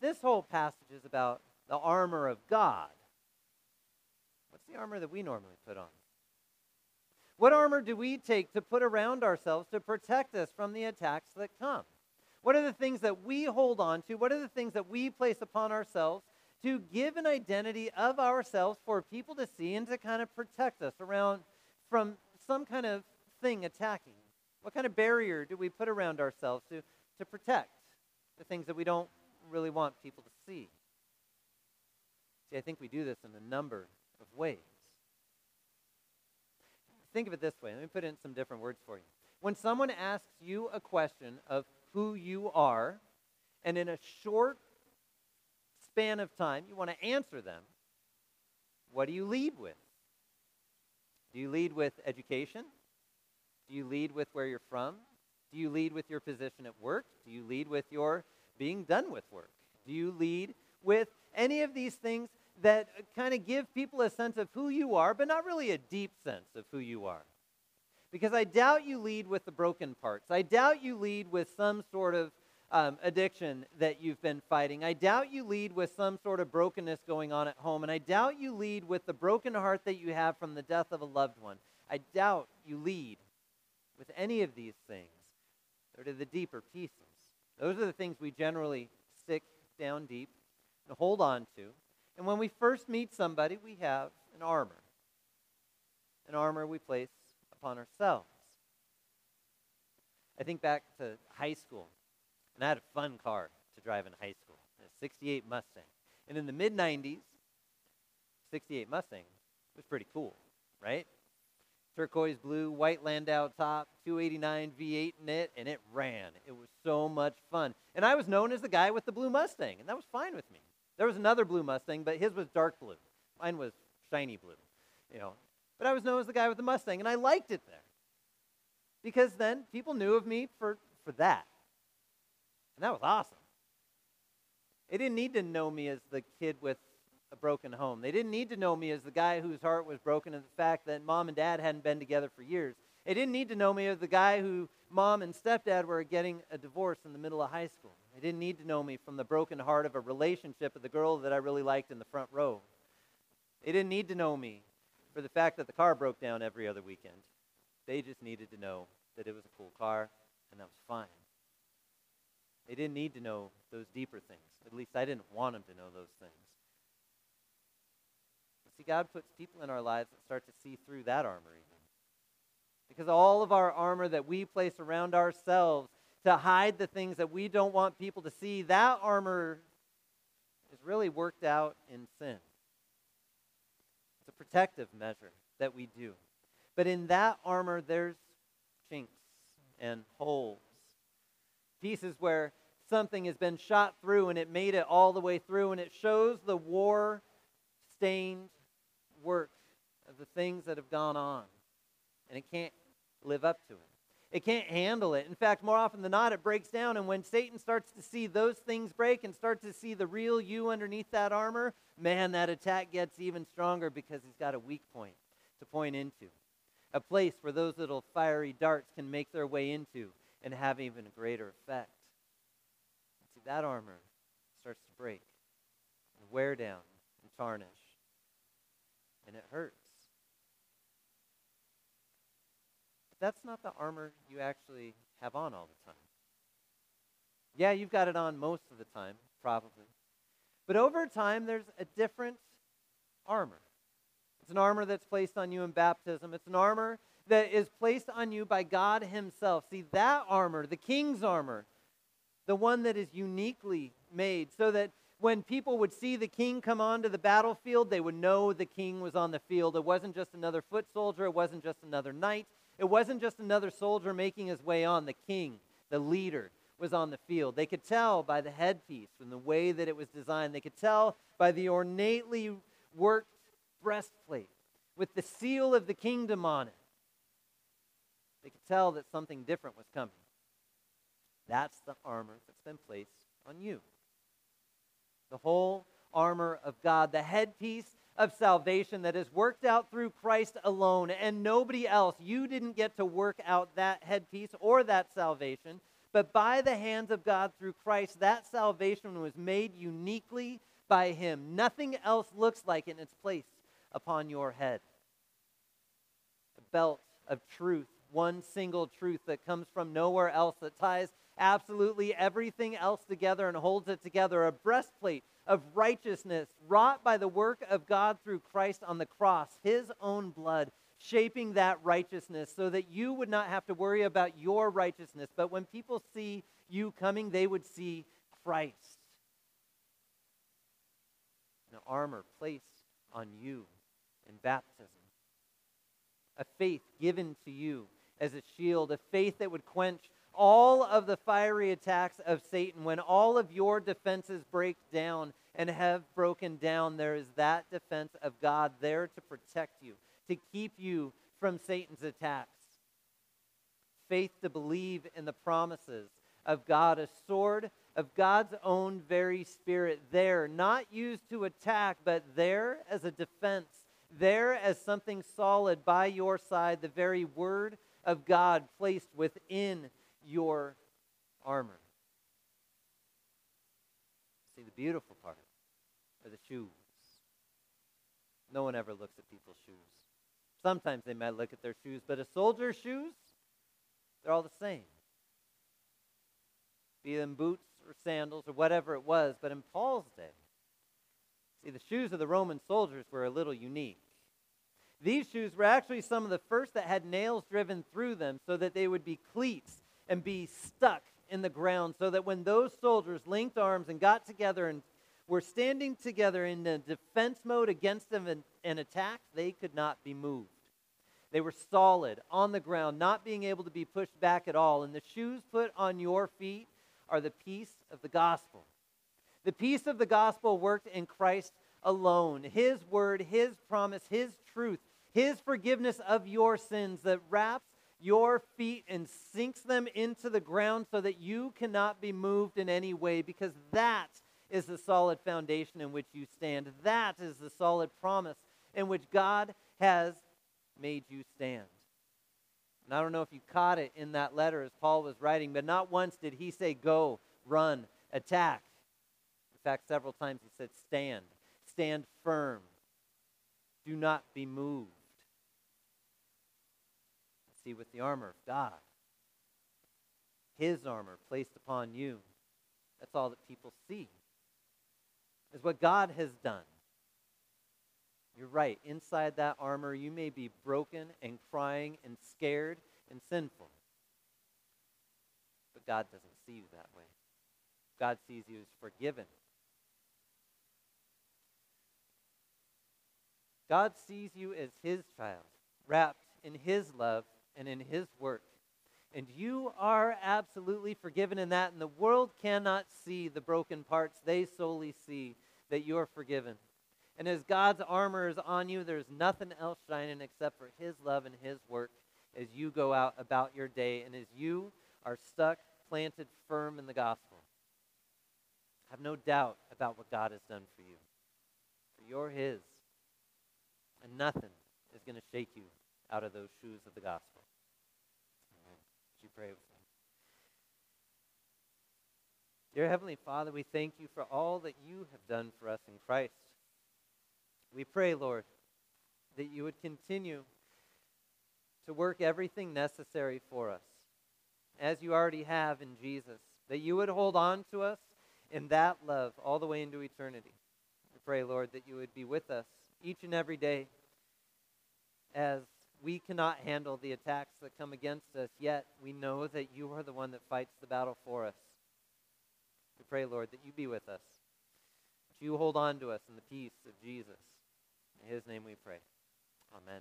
this whole passage is about the armor of God, what's the armor that we normally put on? What armor do we take to put around ourselves to protect us from the attacks that come? What are the things that we hold on to? What are the things that we place upon ourselves to give an identity of ourselves for people to see and to kind of protect us around from some kind of thing attacking? What kind of barrier do we put around ourselves to, to protect the things that we don't really want people to see? See, I think we do this in a number of ways. Think of it this way. Let me put in some different words for you. When someone asks you a question of who you are, and in a short span of time you want to answer them, what do you lead with? Do you lead with education? Do you lead with where you're from? Do you lead with your position at work? Do you lead with your being done with work? Do you lead with any of these things that kind of give people a sense of who you are, but not really a deep sense of who you are? Because I doubt you lead with the broken parts. I doubt you lead with some sort of um, addiction that you've been fighting. I doubt you lead with some sort of brokenness going on at home. And I doubt you lead with the broken heart that you have from the death of a loved one. I doubt you lead with any of these things. They're to the deeper pieces. Those are the things we generally stick down deep and hold on to. And when we first meet somebody, we have an armor. An armor we place upon ourselves. I think back to high school, and I had a fun car to drive in high school, a 68 Mustang. And in the mid 90s, 68 Mustang was pretty cool, right? Turquoise blue, white Landau top, 289 V8 in it, and it ran. It was so much fun. And I was known as the guy with the blue Mustang, and that was fine with me. There was another blue Mustang, but his was dark blue. Mine was shiny blue. You know, but I was known as the guy with the Mustang, and I liked it there. Because then people knew of me for, for that. And that was awesome. They didn't need to know me as the kid with a broken home. They didn't need to know me as the guy whose heart was broken and the fact that mom and dad hadn't been together for years. They didn't need to know me as the guy who mom and stepdad were getting a divorce in the middle of high school. They didn't need to know me from the broken heart of a relationship with the girl that I really liked in the front row. They didn't need to know me for the fact that the car broke down every other weekend. They just needed to know that it was a cool car, and that was fine. They didn't need to know those deeper things. At least I didn't want them to know those things. See, God puts people in our lives that start to see through that armor even. Because all of our armor that we place around ourselves to hide the things that we don't want people to see, that armor is really worked out in sin It's a protective measure that we do. But in that armor, there's chinks and holes. Pieces where something has been shot through and it made it all the way through, and it shows the war stained work of the things that have gone on. And it can't live up to it. It can't handle it. In fact, more often than not, it breaks down. And when Satan starts to see those things break and starts to see the real you underneath that armor, man, that attack gets even stronger because he's got a weak point to point into. A place where those little fiery darts can make their way into and have even a greater effect. See, that armor starts to break and wear down and tarnish. And it hurts. that's not the armor you actually have on all the time. Yeah, you've got it on most of the time, probably. But over time, there's a different armor. It's an armor that's placed on you in baptism. It's an armor that is placed on you by God Himself. See, that armor, the king's armor, the one that is uniquely made, so that when people would see the king come onto the battlefield, they would know the king was on the field. It wasn't just another foot soldier, it wasn't just another knight, it wasn't just another soldier making his way on. The king, the leader, was on the field. They could tell by the headpiece and the way that it was designed. They could tell by the ornately worked breastplate with the seal of the kingdom on it. They could tell that something different was coming. That's the armor that's been placed on you. The whole armor of God, the headpiece of salvation that is worked out through Christ alone and nobody else. You didn't get to work out that headpiece or that salvation, but by the hands of God through Christ, that salvation was made uniquely by Him. Nothing else looks like it in its place upon your head. A belt of truth, one single truth that comes from nowhere else, that ties absolutely everything else together and holds it together. A breastplate of righteousness wrought by the work of God through Christ on the cross, His own blood shaping that righteousness so that you would not have to worry about your righteousness, but when people see you coming, they would see Christ. An armor placed on you in baptism, a faith given to you as a shield, a faith that would quench all of the fiery attacks of Satan. When all of your defenses break down and have broken down, there is that defense of God there to protect you to keep you from Satan's attacks. Faith to believe in the promises of God, a sword of God's own very spirit, there, not used to attack, but there as a defense, there as something solid by your side, the very word of God placed within your armor. See, the beautiful part are the shoes. No one ever looks at people's shoes. Sometimes they might look at their shoes, but a soldier's shoes, they're all the same. Be them boots or sandals or whatever it was. But in Paul's day, see, the shoes of the Roman soldiers were a little unique. These shoes were actually some of the first that had nails driven through them so that they would be cleats and be stuck in the ground, so that when those soldiers linked arms and got together and were standing together in a defense mode against them an, an attack, they could not be moved. They were solid on the ground, not being able to be pushed back at all. And the shoes put on your feet are the peace of the gospel. The peace of the gospel worked in Christ alone. His word, His promise, His truth, His forgiveness of your sins that wraps your feet and sinks them into the ground so that you cannot be moved in any way because that is the solid foundation in which you stand. That is the solid promise in which God has made you stand. And I don't know if you caught it in that letter as Paul was writing, but not once did he say, go, run, attack. In fact, several times he said, stand, stand firm, do not be moved. See, with the armor of God, his armor placed upon you, that's all that people see is what God has done. You're right. Inside that armor, you may be broken and crying and scared and sinful. But God doesn't see you that way. God sees you as forgiven. God sees you as his child, wrapped in his love and in his work. And you are absolutely forgiven in that. And the world cannot see the broken parts, they solely see that you are forgiven. And as God's armor is on you, there's nothing else shining except for His love and His work as you go out about your day and as you are stuck, planted firm in the gospel. Have no doubt about what God has done for you. For you're His. And nothing is going to shake you out of those shoes of the gospel. Would you pray with me? Dear Heavenly Father, we thank you for all that you have done for us in Christ. We pray, Lord, that you would continue to work everything necessary for us, as you already have in Jesus, that you would hold on to us in that love all the way into eternity. We pray, Lord, that you would be with us each and every day as we cannot handle the attacks that come against us, yet we know that you are the one that fights the battle for us. We pray, Lord, that you be with us, that you hold on to us in the peace of Jesus. In his name we pray. Amen.